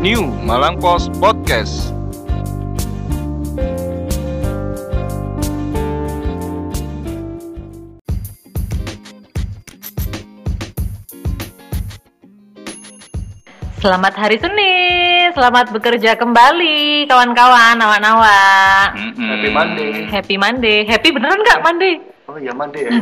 New Malang Post Podcast. Selamat hari Senin, selamat bekerja kembali kawan-kawan, awan-awan. Mm-mm. Happy Monday. Happy Monday, happy beneran nggak Monday? Oh iya Monday ya.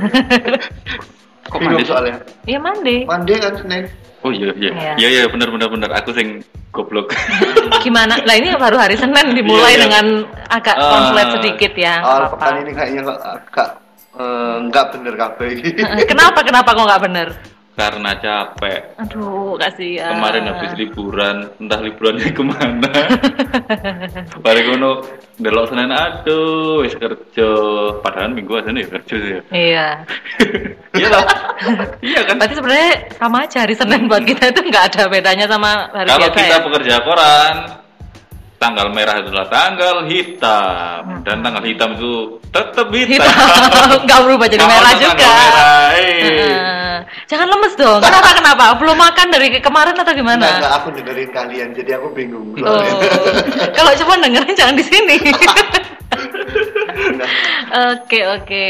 Kok Monday soalnya. Iya Monday. Monday kan Senin. Oh iya iya. Iya. Iya iya benar benar benar. Aku sing goblok. Gimana? Lah ini baru hari Senin dimulai Iya, iya. dengan agak Ah. konflik sedikit ya. Awal pekan ini kayaknya agak eh, nggak bener kabeh. Kenapa kenapa kok nggak bener? Karena capek. Aduh, kasihan. Kemarin habis liburan, entah liburannya ke mana. Bari ngono delok Senin aduh wis kerja. Padahal minggu aja ya kerja sih. ya. Iya. Iya lah. Iya kan? Berarti sebenarnya sama aja hari Senin buat kita itu nggak ada bedanya sama hari Kalau biasa kita ya. pekerja koran, tanggal merah adalah tanggal hitam dan tanggal hitam itu tetap hitam. Hitam. Nggak berubah jadi merah juga. merah, eh. Heeh. Jangan lemes dong. Kenapa kenapa? Belum makan dari kemarin atau gimana? enggak, aku dengerin kalian jadi aku bingung. Oh. Kalau cuma dengerin jangan di sini. Nah, Oke oke.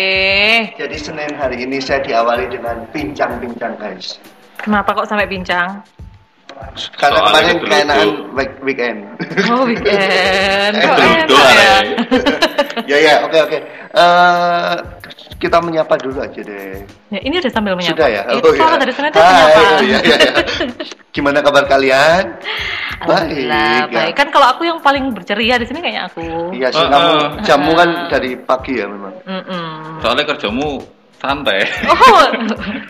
jadi Senin hari ini saya diawali dengan bincang-bincang guys. Kenapa kok sampai bincang? Karena Soalnya kemarin keenaan week- weekend. Oh weekend. Eh, Kok enak ya? eh. ya ya, oke oke. Eh, kita menyapa dulu aja deh. Ya, ini udah sambil menyapa. Sudah ya? Itu selamat dari Senin itu Hai, menyapa. oh, iya, iya, iya. Gimana kabar kalian? Alhamdulillah Baik, baik. ya. Kan kalau aku yang paling berceria di sini kayaknya aku. Iya sih, Uh, kamu uh. jamu kan dari pagi ya memang. Mm-mm. Soalnya kerjamu santai. Oh,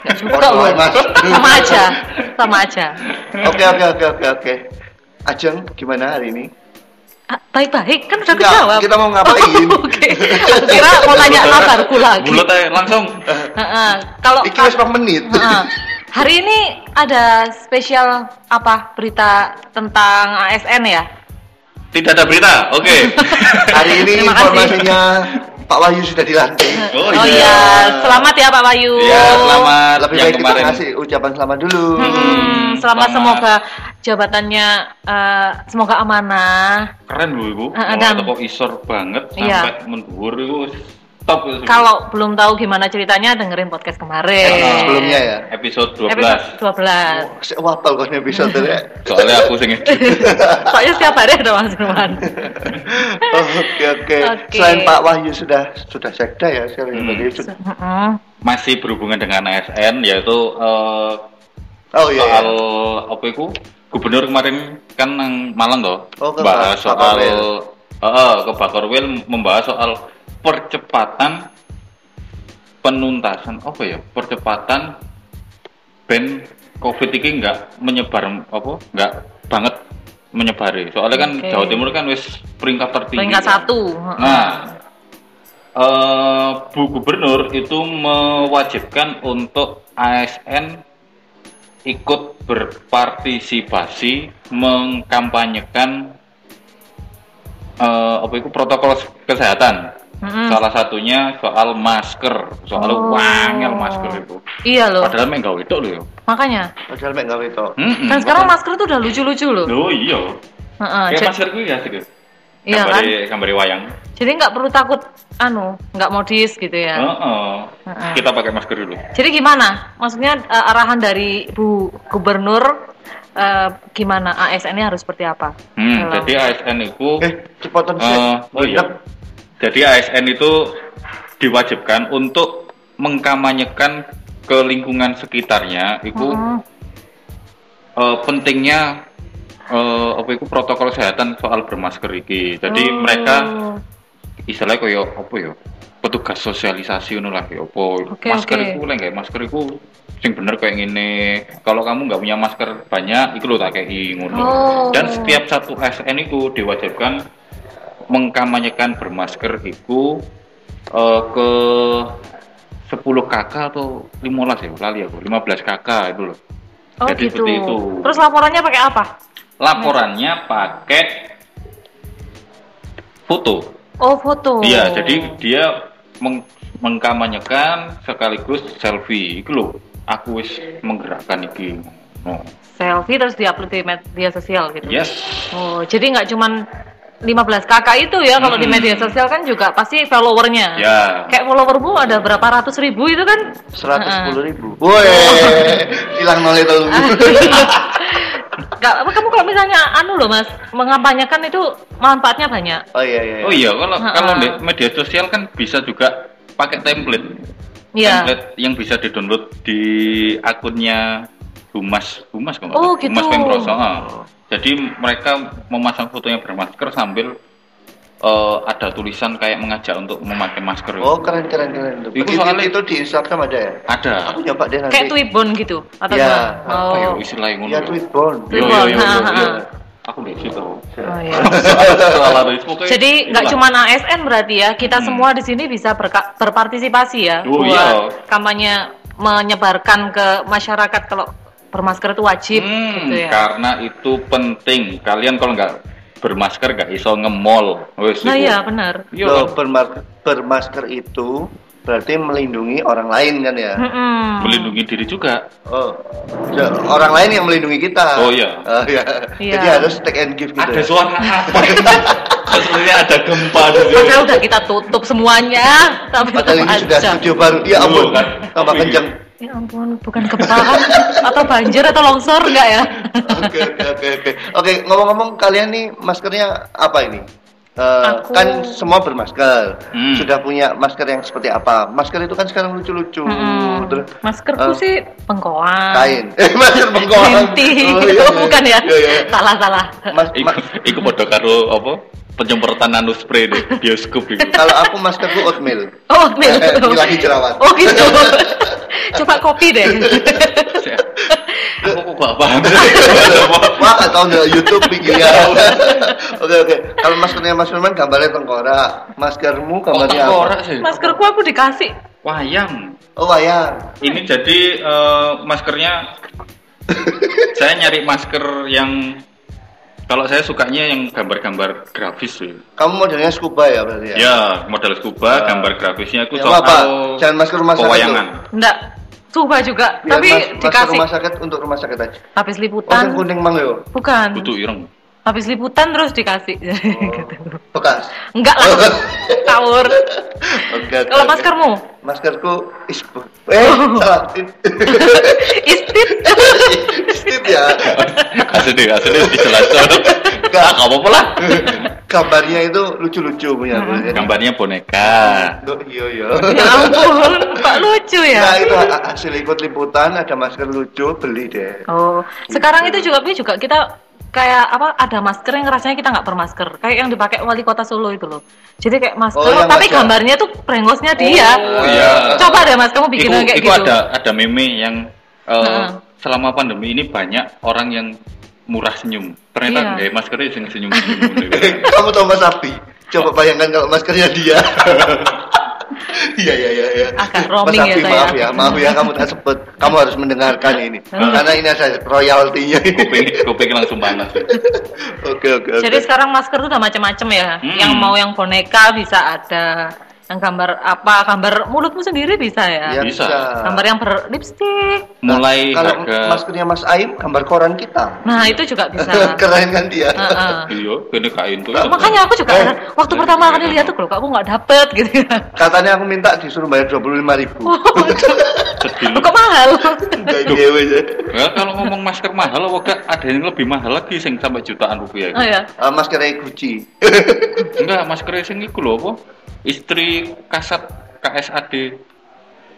nggak juga Oh, loh. Mas. Sama aja, sama aja. Oke oke oke oke oke. Ajeng gimana hari ini? Ah, Baik-baik, kan udah kejawab. kita mau ngapain? Oh, Oke, Aku kira mau tanya kabarku lagi. Bulat aja langsung. Heeh. Kalau Iki wis 5 menit. Heeh. hari ini ada spesial apa berita tentang ASN ya? Tidak ada berita. Oke. Hari ini informasinya Pak Wahyu sudah dilantik. Oh, iya. iya. selamat ya Pak Wahyu. Ya, selamat Lebih yang baik kita kemarin. kasih ucapan selamat dulu. Hmm, selamat, selamat. semoga jabatannya eh, semoga amanah. Keren loh Ibu. Oh, dan- kok isor banget Iya. sampai menduur itu top itu. Kalau belum tahu gimana ceritanya dengerin podcast kemarin. Eh, sebelumnya ya. episode 12. Episode 12. Saya wapal kok episode ya. Soalnya aku sing. Soalnya setiap hari ada Mas Irwan. Oh, Oke oke. Selain Pak Wahyu sudah sudah sekda ya, saya Hmm. sebagai sud- Heeh. masih berhubungan dengan ASN yaitu eh, Oh iya. soal iya. apa itu gubernur kemarin kan nang Malang toh Oh, ke bahas soal. Heeh, ke Bakorwil membahas soal percepatan penuntasan apa ya percepatan ben covid ini nggak menyebar apa nggak banget menyebari soalnya kan. Jawa Timur kan wis peringkat tertinggi Peringkat kan. satu. Nah, eh, Bu Gubernur itu mewajibkan untuk ASN ikut berpartisipasi mengkampanyekan eh, apa itu protokol kesehatan. Mm-mm. Salah satunya soal masker, soal Oh. wangel masker itu. Iya loh. Padahal main gawe itu loh. ya. Makanya. Padahal mek gawe to. Mm-mm, Kan sekarang masker tuh udah lucu-lucu loh. Oh iya. Heeh. Kayak ja- masker gue ya sih. Iya kan? Gambari- gambari wayang. Jadi nggak perlu takut anu, nggak modis gitu ya. Heeh. Heeh. Kita pakai masker dulu. Jadi gimana? Maksudnya eh, arahan dari Bu Gubernur eh, gimana ASN-nya harus seperti apa? Hmm, Dalam- jadi ASN itu Eh, cepetan eh, sih. oh iya. Jadi ASN itu diwajibkan untuk mengkampanyekan ke lingkungan sekitarnya itu Heeh. eh, pentingnya eh, apa itu protokol kesehatan soal bermasker iki. Jadi Oh. mereka istilahnya koyo apa ya? petugas sosialisasi ngono lah ya apa. Oke, masker oke. itu lek masker itu sing bener kayak gini. Kalau kamu nggak punya masker banyak, itu lo tak kayak ngono. Oh. Dan setiap satu ASN itu diwajibkan mengkampanyekan bermasker itu eh, ke 10 KK atau 15 ya, lali aku, 15 KK itu loh. Oh Jadi gitu. seperti itu. Terus laporannya pakai apa? Laporannya pakai foto. Oh foto. Iya, jadi dia meng- mengkampanyekan sekaligus selfie. Itu loh, aku wis menggerakkan iki. Oh, Selfie terus diupload di media sosial gitu. yes. Oh, jadi nggak cuman 15 kakak itu ya kalau di media sosial kan juga pasti followernya. Ya. Kayak followermu ada berapa ratus ribu itu kan? Seratus sepuluh ribu. Woi, hilang nol itu. Apa kamu kalau misalnya anu loh mas, mengampanyekan itu manfaatnya banyak. Oh iya iya. Oh iya, kalau kalau di media sosial kan bisa juga pakai template. Iya. Template yang bisa di-download di akunnya Humas, Humas kalau nggak Oh, gitu. Humas Pemprov. ah. Jadi mereka memasang fotonya bermasker sambil eh, ada tulisan kayak mengajak untuk memakai masker. Oh keren keren keren. Itu soalnya- itu di Instagram ada ya? Ada. Aku nyoba deh nanti. Kayak tweetbone gitu atau Ya, gimana? Apa ya Oh. istilahnya? Iya tweetbone. Yo Tweetbone, yo yo yo. ha, ha, yo. Aku deh situ. Oh, iya. Pokoknya Jadi nggak cuma ASN berarti ya, kita Hmm. semua di sini bisa berka- berpartisipasi ya Oh, buat iya. kampanye menyebarkan ke masyarakat kalau bermasker itu wajib Hmm, gitu ya. karena itu penting. Kalian kalau nggak bermasker nggak iso nge-mall. Wes, Nah iya benar. Yo. Loh, berma- bermasker itu berarti melindungi orang lain kan ya? Mm-mm. melindungi diri juga. Oh, ya, orang lain yang melindungi kita. Oh, iya. Oh, iya. Iya. Jadi harus take and give gitu. Ada ya? suara apa? Sebenarnya ada gempa di sini. Padahal udah kita tutup semuanya, tapi Padahal ini tetap sudah aja. studio baru. Ya ampun, kan? tambah Iya. kenceng. Ya ampun, bukan kebakaran atau banjir atau longsor enggak ya? Oke oke oke oke. Oke ngomong-ngomong kalian nih maskernya apa ini? Eh, Aku- Kan semua bermasker. Hmm. Sudah punya masker yang seperti apa? Masker itu kan sekarang lucu-lucu. Terus Maskerku Eh, sih bengkoang. kain. Eh masker bengkoang. Linting. Oh, iya, iya. bukan ya? Iya, iya. Salah salah. Mas, Iku, podo karo apa? Penyemprotan nano spray di bioskop itu. kalau aku maskerku oatmeal. Oh, mil. Eh, Hilangi jerawat. Oh gitu. Coba kopi deh. Aku kok gak paham. Nggak tahu nggak YouTube bikinnya. Oke oke. Kalau maskernya Mas Firman gambarnya tengkorak. Maskermu gambarnya apa? Tengkorak sih. Maskerku aku dikasih. Wayang. Oh wayang. Ini jadi eh, maskernya saya nyari masker yang kalau saya sukanya yang gambar-gambar grafis sih. Kamu modelnya scuba ya berarti ya? Ya, model scuba, Ya. gambar grafisnya itu Ya, soal apa? Jangan masker rumah sakit pewayangan. Enggak. Coba juga, Biar tapi mas- dikasih rumah sakit untuk rumah sakit aja. habis Oh, liputan. yang kuning mang yo. Bukan. Butuh ireng. Habis liputan terus dikasih. Gitu. Bekas. Enggak lah. Tawur. Oke. oke, Kalau oke. maskermu? Maskerku ispu. Eh, salah. Istit. Istit ya. Kasih deh dijelaskan. Enggak. Ah, nggak apa-apa lah. Gambarnya itu lucu-lucu punya. Hmm. Gambarnya boneka. Oh, iya iya. ya ampun, kok lucu ya? Nah, itu ha- hasil ikut liputan ada masker lucu beli deh. Oh, sekarang itu juga juga kita kayak apa ada masker yang rasanya kita nggak bermasker kayak yang dipakai wali kota Solo itu loh jadi kayak masker Oh, tapi wajah. gambarnya tuh brengosnya dia Oh iya. coba deh mas kamu bikin Iku, kayak iku gitu ada ada meme yang eh, Heeh. selama pandemi ini banyak orang yang murah senyum. Ternyata Iya. nggak maskernya senyum senyum. Kamu tahu Mas Api? Coba bayangkan kalau maskernya dia. Iya iya iya iya. Agak Mas roaming ya Api, saya. maaf ya, maaf ya kamu tak sebut. Kamu harus mendengarkan ini. Hmm. Karena ini ada royaltinya kuping kuping langsung panas. Oke oke oke. jadi sekarang masker tuh udah macam-macam ya Hmm. yang mau yang boneka bisa ada yang gambar apa gambar mulutmu sendiri bisa ya Ya, Bisa. gambar yang berlipstik Mulai Nah, kalau harga maskernya Mas Aim gambar koran kita. nah itu juga bisa Keren kan dia. Heeh. iya, gini kain tuh. Nah, makanya aku juga Eh. waktu pertama kali lihat tuh kalau kamu nggak dapet gitu Katanya aku minta disuruh bayar 25.000 ribu. sedih. kok mahal Enggak ngewe aja. Ya, kalau ngomong masker mahal, wah ada yang lebih mahal lagi, sing sampai jutaan rupiah. oh ya Ah, maskernya Gucci. Enggak, masker sing iku lho apa? Istri kasat KSAD.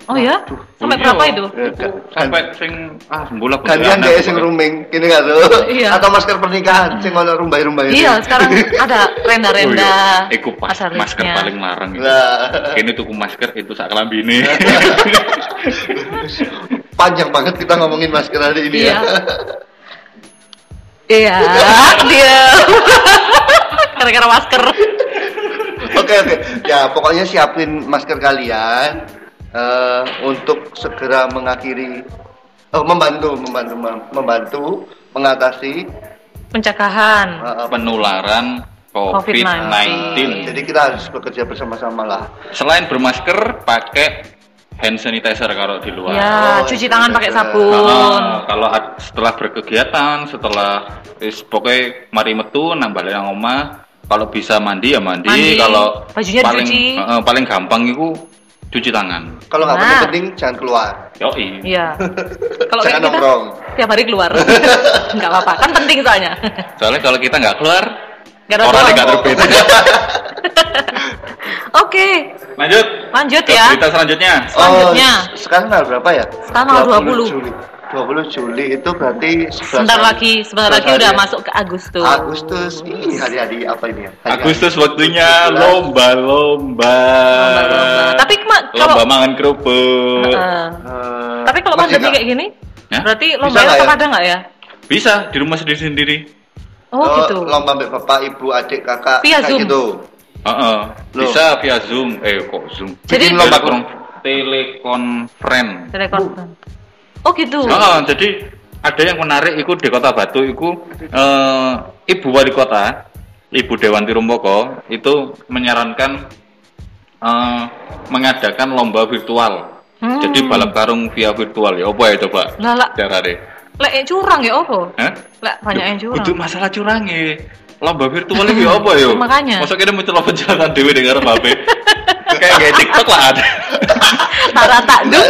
oh ya sampai iya. berapa itu Itu sampai sing ah sembulah Gantian kayak sing pokoknya. rooming, gini nggak tuh? Iya. Atau masker pernikahan, sing ono rumbai-rumbai. iya sekarang ada Oh, renda-renda iya. Iku pas masker paling larang itu. Lah, Kini tuku masker itu sak kelambine. panjang banget kita ngomongin masker hari ini iya ya. iya dia gara-gara masker Oke oke. Ya pokoknya siapin masker kalian eh, untuk segera mengakhiri, oh membantu, membantu, membantu mengatasi. pencegahan eh, Penularan COVID-19. COVID-19. jadi kita harus bekerja bersama-sama lah. Selain bermasker, pakai hand sanitizer kalau di luar. Ya, Oh, cuci tangan pakai sabun. Nah, kalau ad- setelah berkegiatan, setelah wis pokoknya mari metu nambah yang omah, kalau bisa mandi ya mandi, Mandi, kalau bajunya paling dicuci. Heeh, paling gampang itu cuci tangan. Kalau nggak Nah. penting-penting jangan keluar. Yoi. Iya. Kalau Jangan kayak kita nongkrong. tiap hari keluar. Enggak apa-apa, kan penting soalnya. Soalnya kalau kita nggak keluar, Nggak ada orang nggak terbit. Oke, Lanjut. lanjut ya. Berita selanjutnya. Selanjutnya. Oh, sekarang tanggal berapa ya? Sekarang tanggal 20. Juli. 20 Juli itu berarti 11 Sebentar hari. lagi, sebentar 11 lagi hari udah masuk ke Agustus. Agustus. Ini hari-hari apa ini ya? Hari-hari. Agustus waktunya 17. lomba-lomba. Tapi kalau- lomba mangan kerupuk. Heeh. Eh, Tapi kalau pandemi kayak gini, Ya? berarti nggak tetap ya? ada nggak ya? Bisa di rumah sendiri-sendiri. Oh, gitu. Lomba ambil bapak, ibu, adik, kakak. Via kayak Zoom. Gitu. Heeh. Loh. Bisa via Zoom. Eh kok Zoom? Jadi- Bikin lomba telekonferen. Telekonferensi. Oh gitu. Heeh, jadi ada yang menarik itu di Kota Batu itu eh, Ibu Wali Kota, Ibu Dewanti Rumpoko itu menyarankan eh, mengadakan lomba virtual. Hmm. Jadi balap karung via virtual ya. Apa ya coba? Lah, lah. Cara deh. Lek curang ya opo? Hah? Lek banyak yang curang. Untuk masalah curangnya. Lomba virtual itu ya apa ya? Makanya. Masa kita mau coba pencerahan dewe dengan HP. Kayak kayak TikTok lah ada. Tara tak duk.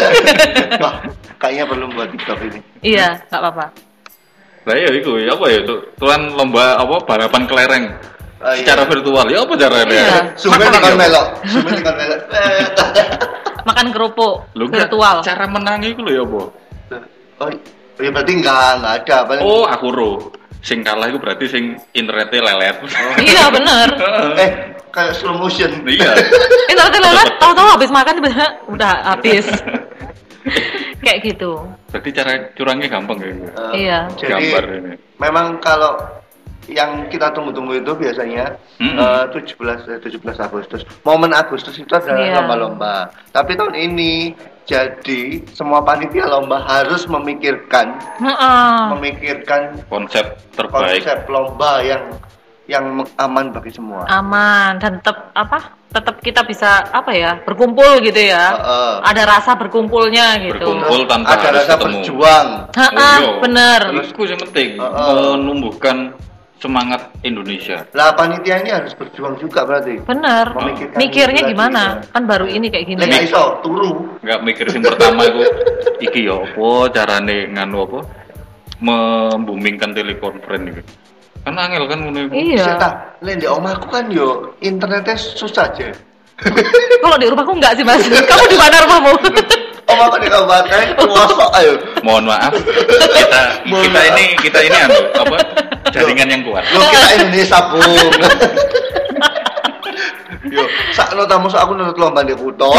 Kayaknya perlu buat TikTok ini. Iya, nggak apa-apa. Lah ya itu ya apa ya itu tuan lomba apa balapan kelereng Ah, iya. secara virtual ya apa caranya? Iya. Sumber Makan ya? melok. Sumber tekan melok. Eh. Makan kerupuk Lu virtual. cara menang itu lho ya apa? Oh, ya berarti enggak, enggak ada. Paling Oh aku ro. Sing kalah itu berarti sing internetnya lelet. Iya bener. eh kayak slow motion. iya. Eh tapi lelet, tahu-tahu habis makan udah habis. Kayak gitu. Berarti cara curangnya gampang ya. Eh, Iya. Jadi Gambar ini. memang kalau yang kita tunggu-tunggu itu biasanya Mm-mm. eh, 17 eh, 17 Agustus. Momen Agustus itu adalah Iya. lomba-lomba. Tapi tahun ini jadi semua panitia lomba harus memikirkan Heeh. memikirkan Konsep terbaik. konsep lomba yang yang aman bagi semua. Aman dan tetap apa? Tetap kita bisa apa ya? Berkumpul gitu ya. Heeh. Ada rasa berkumpulnya gitu. Berkumpul. tanpa ada harus rasa ketemu. berjuang. Heeh, Oh, iya. bener. Itu yang penting Heeh. menumbuhkan semangat Indonesia. Lah panitia ini harus berjuang juga berarti. Bener. Mikirnya gimana? lagi, Kan baru ini kayak gini. Lek gak iso turu. nggak mikir yang pertama itu iki ya apa carane nganu apa membumingkan telekonferen itu kan angel kan ngono iku. Iya. Saya tak, lek di omahku kan yo internetnya susah aja. Kalau di rumahku enggak sih mas. Kamu di mana rumahmu? Omahku di kabupaten pelosok ayo. mohon maaf kita kita ini kita ini anu apa jaringan yang kuat Lo kita Indonesia bung. Yo, sakno tamu aku nurut lomba di kuto.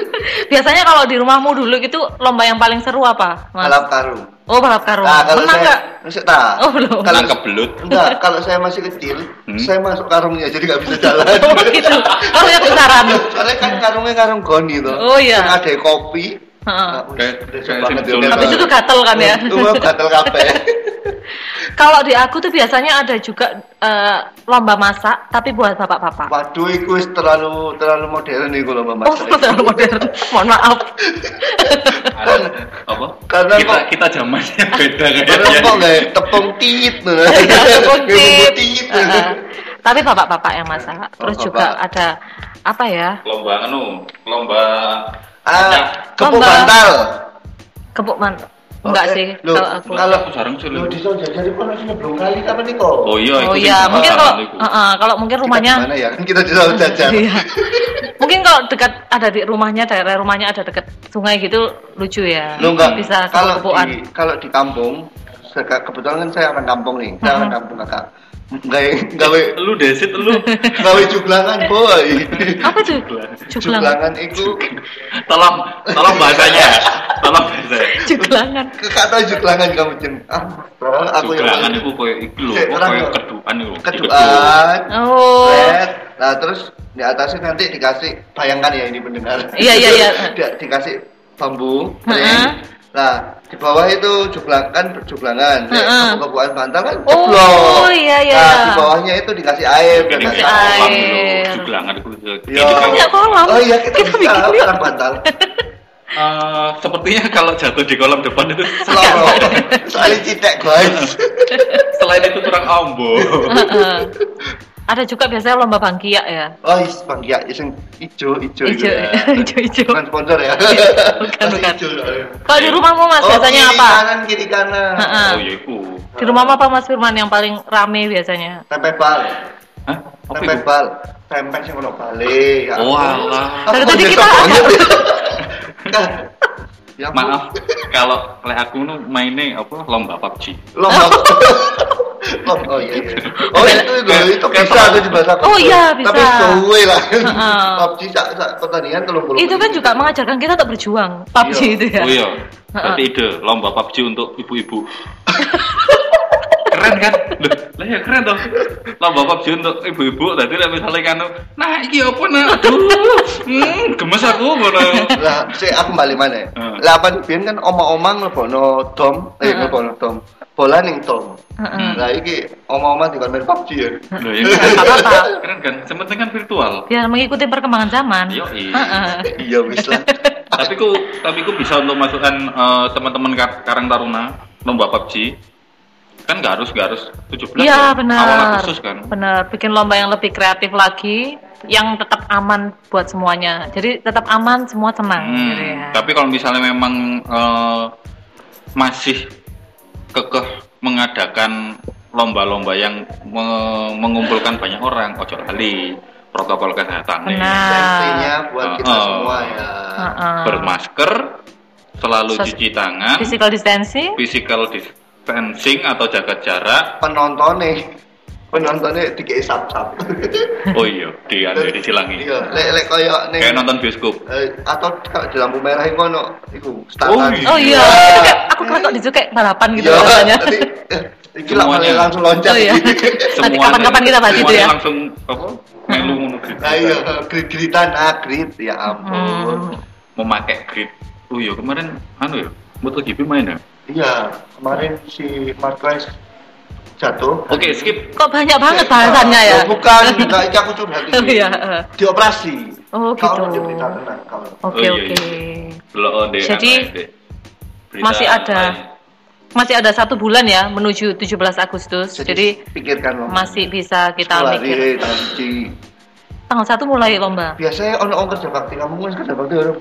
Biasanya kalau di rumahmu dulu gitu lomba yang paling seru apa, mas? Balap karung. Oh balap karung. Nah, kalau Menang saya, nggak? Nggak, tak. Oh, belum. Kalau nangkep belut enggak, kalau saya masih kecil, Hmm? saya masuk karungnya jadi nggak bisa jalan. Oh gitu. Kalau yang besaran. Soalnya kan karungnya karung goni tuh. Oh, iya. Yang ada kopi. Kayak- kayak Habis itu gatel kan ya? Mah gatel kabeh. Kalau di aku tuh biasanya ada juga eh, lomba masak, tapi buat bapak-bapak. Waduh, itu wis terlalu terlalu modern nih kalau Mama. Oh, terlalu modern. Mohon maaf. Ada- apa Karena kita kok- kita zamannya beda Karena kayaknya kok nggak tepung tit, Ya, tepung Kayak tit. Tapi bapak-bapak yang masak. Terus Oh, juga bapak. ada apa ya? lomba anu lomba Ah, Lomba. bantal. Kebuk man. Enggak sih. Loh, Kalau aku. kalau Aku jarang sih, Loh, Lu. di sana jadi pun harusnya belum kali kapan nih kok? oh iya Oh iya, mungkin kalau. Heeh, kalau mungkin rumahnya Mana ya? Kan kita di sana jajan. Iya. Mungkin kalau dekat ada di rumahnya daerah rumahnya ada dekat sungai gitu lucu ya. Lo enggak bisa kalau di kalau di kampung seka- kebetulan kan saya orang kampung nih. Saya orang kampung kakak. Gawe gawe lu desit lu gawe juglangan boy. Apa tuh? Juglangan itu tolong tolong bahasanya tolong bahasanya Juglangan. kakak tahu juglangan kamu jen. Ah, aku yang Juglangan itu koyo iki lho, koyo lho. keduan iku. keduaan. Oh. Nah terus di atasnya nanti dikasih bayangkan ya ini pendengar. Iya, iya, iya. Di- dikasih bambu. Heeh. kering. Nah di bawah itu juglangan juglangan. Heeh. Kebukaan bantal kan Oh, jeblok. iya, iya. Nah di bawahnya itu dikasih air. Ini dan Kasih kayak masak. kolam air. dulu, Juglangan itu Iya. Punya kolam. Oh iya kita, Kita bisa bikin orang bantal. Eh, sepertinya kalau jatuh di kolam depan itu Seloro. Soalnya citek guys. selain itu kurang ambo. Ada juga biasanya lomba bangkia ya. Oh, is bang ya, is yang ijo, ijo, Ijo, ya. ijo, ijo. Bukan sponsor ya. Bukan, Masih bukan. ijo soalnya. Kalau di rumahmu mas Oh, biasanya kiri apa? kanan, kiri kanan. Oh iya iku. Di rumahmu apa mas Firman yang paling rame biasanya? Tempe bal. Hah? Tempe bal. Tempe ono bale. ya. Oh, alah. Dari tadi kita banget ya. Ya. Maaf, kalau lek aku nu mainnya apa lomba PUBG. Lomba. Oh iya iya. Oh itu itu itu bisa tuh di bahasa Oh, iya, bisa. Tapi suwe lah. PUBG sak sak pertandingan telung puluh. Itu kan juga mengajarkan kita untuk berjuang. PUBG Iya. itu ya. Oh iya. Berarti ide lomba PUBG untuk ibu-ibu. keren kan? Loh, lah ya keren dong. Lomba PUBG untuk ibu-ibu. Tadi lah misalnya kan, nah iki apa nak? Aduh, hmm, gemes aku mana? Lah, si aku balik mana? ya? Lah apa biyen kan oma-oma nglebono dom, eh nglebono dom. Bola ning dom. Heeh. Lah iki oma-oma dikon main PUBG ya. Loh ya apa-apa. keren kan? Sementing kan virtual. Biar mengikuti perkembangan zaman. Yoi. Heeh. Iya wis lah. tapi ku tapi ku bisa untuk masukkan eh, teman-teman Kar- Karang Taruna lomba PUBG kan nggak harus nggak harus 17 Iya ya. awal benar. Agustus kan Benar. Bikin lomba yang lebih kreatif lagi, yang tetap aman buat semuanya. Jadi tetap aman, semua tenang. Hmm, gitu ya. tapi kalau misalnya memang eh, masih kekeh mengadakan lomba-lomba yang me- mengumpulkan banyak orang ojo kali protokol kesehatan Benar. Safety-nya buat kita Heeh. semua ya. Heeh. bermasker selalu Sos- cuci tangan Physical distancing. physical distancing atau jaga jarak Penontonnya penontonnya dikei sap-sap. oh iya di anu disilangi Iya, lek lek koyo ning kayak nonton bioskop eh, atau kalau di lampu merah itu ono iku Oh, startan. iya. Oh iya, itu kayak aku kira kok disukai balapan gitu Iya, rasanya. nanti eh, iki lah langsung loncat. Oh iya. Nanti kapan-kapan kita bahas itu ya. langsung apa melu ngono gitu. Nah iya, grit-gritan, ah grit, ya ampun. Hmm. memakai grid oh iya kemarin anu ya MotoGP main ya Iya, kemarin si Marquez jatuh. oke skip Kok banyak banget bahasannya ya? Oh, bukan, enggak, itu aku curhat Oh ini. iya. heeh. Dioperasi. Oh, Kalau gitu. di berita tenang, kalau. Oke iya, oke. Belum oh, di Jadi, masih ada. lain. Masih ada satu bulan ya menuju 17 Agustus. Jadi, pikirkan loh. masih bisa kita Sekolah mikir. tanggal satu mulai lomba. Biasanya ono orang kerja bakti kamu kan kerja bakti orang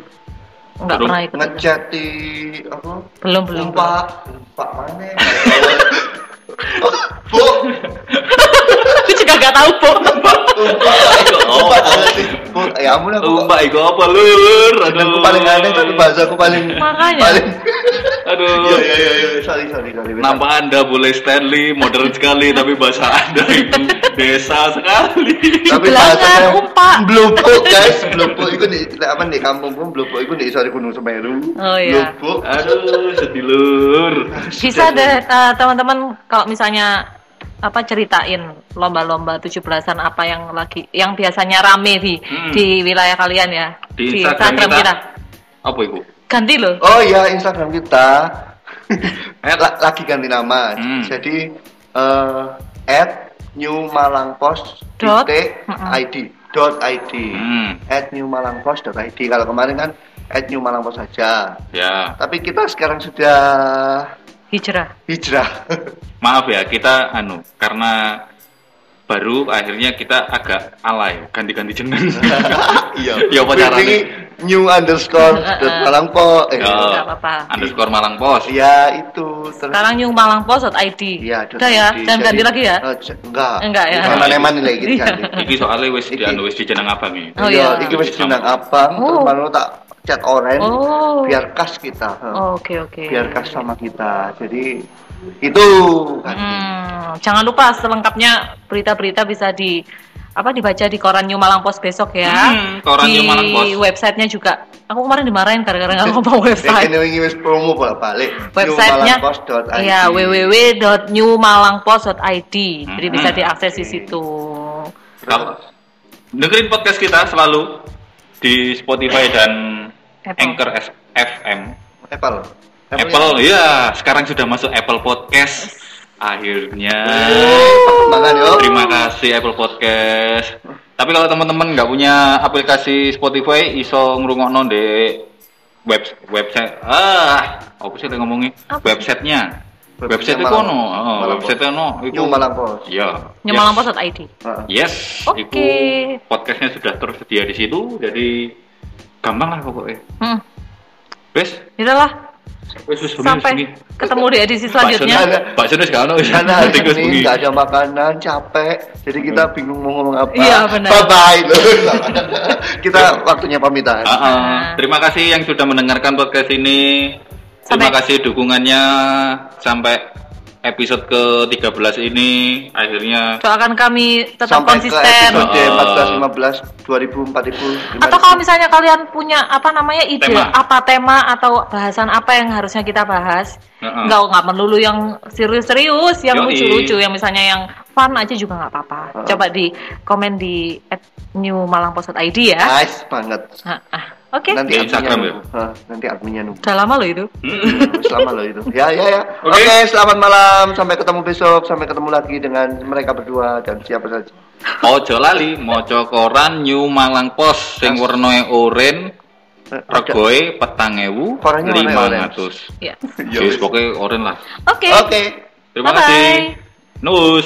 Enggak Belum. pernah ikut. ngecat di apa? Belum belum. Umpak, umpak mana? Bu, Aku juga nggak tahu, Bu. umpak, umpak Bu, ya ampun aku. Oh, Mbak, itu apa lur? Aku paling aneh tapi bahasa aku paling Makanya. paling. Aduh. Iya iya iya iya, sorry sorry sorry. Nama Anda boleh Stanley, modern sekali, tapi bahasa Anda itu desa sekali. Tapi Belangan, bahasanya umpak. Blupuk guys, blupuk itu di di- apa di kampung pun blupuk itu di sorry Gunung Semeru. Oh, iya. Blupuk. Aduh, sedih lur. Bisa deh eh, teman-teman kalau misalnya apa ceritain lomba-lomba 17-an apa yang lagi yang biasanya rame di Hmm. di wilayah kalian ya. Di Instagram kita. kita. Apa itu? Ganti loh. Oh iya Instagram kita lagi ganti nama. Hmm. Jadi eh at newmalangpost Dot. titik Mm-mm. id dot id Hmm, at newmalangpost dot id kalau kemarin kan at newmalangpost saja ya. tapi kita sekarang sudah Hijrah. hijrah Maaf ya, kita anu karena baru akhirnya kita agak alay ganti-ganti jeneng. iya Ya, apa caranya? Ini new underscore dot malangpo eh Ya. Apa-apa. Underscore Malang Pos. iya itu terus Sekarang newmalangpost.id. Iya, Udah ya, jangan ganti lagi ya. J- enggak. Enggak ya. Karena neman nih lagi Iya. ganti. Iki soalnya wis di anu wis di jeneng abang iki. Oh, iya, iya. iki wis jeneng abang, terus Oh. malu tak cat orange Oh. biar khas kita. Heh. Oh, Oke oke. Biar khas sama kita. Jadi itu kan. Hmm, jangan lupa selengkapnya berita-berita bisa di apa dibaca di koran New Malang Post besok ya. Hmm, koran di New Malang Post. websitenya juga. Aku kemarin dimarahin gara-gara nggak ngomong website. ini wis promo balik. Websitenya ya www.newmalangpost.id. Jadi Hmm. bisa diakses di situ. Kalau dengerin podcast kita selalu di Spotify dan Apple. Anchor S- FM. Apple. Apple, ya sekarang sudah masuk Apple Podcast. Akhirnya. Yo. Terima kasih Apple Podcast. Tapi kalau teman-teman nggak punya aplikasi Spotify, iso ngrungokno di web website ah apa sih ngomongnya Apa? websitenya Website itu ono oh, Malang website ono itu New Malang Post. iya Nyemalang.id. Heeh. yes Oke. itu podcastnya sudah tersedia di situ jadi gampang lah pokoknya Hmm. wes Yaudahlah, wes wes bengi, sampai ketemu di edisi selanjutnya. Pak Sunus gak ono hari Tikus bengi. nggak ada makanan, capek, jadi kita bingung mau ngomong apa. Iya, benar. Bye bye. kita waktunya pamitan. Ah, ah. Terima kasih yang sudah mendengarkan podcast ini. Terima Sampai- kasih dukungannya sampai episode ke-13 ini akhirnya Doakan kami tetap Sampai ke konsisten. episode Oh. 14, 15, 2000, 4000. Atau kalau misalnya kalian punya apa namanya ide Tema. apa tema atau bahasan apa yang harusnya kita bahas, Heeh. nggak nggak melulu yang serius-serius, yang Yoi. lucu-lucu, yang misalnya yang fun aja juga nggak apa-apa. Heeh. Coba di komen di @newmalangpost.id ya. Nice banget. Ah, ah. Oke, Nanti Di Instagram adminnya ya? nunggu. Hah, nanti adminnya nunggu. udah lama loh itu. Hmm. Selama loh itu. Ya, ya, ya. Oke. Oke, selamat malam. Sampai ketemu besok. Sampai ketemu lagi dengan mereka berdua dan siapa saja. Ojo lali maca koran New Malang Post sing warnae oranye Eh, regoe petang ewu lima ratus. Ya. Yes, pokoknya oranye lah. Oke. Oke. Terima Bye-bye. kasih. Nus.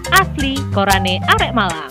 Asli Korane Arek Malang.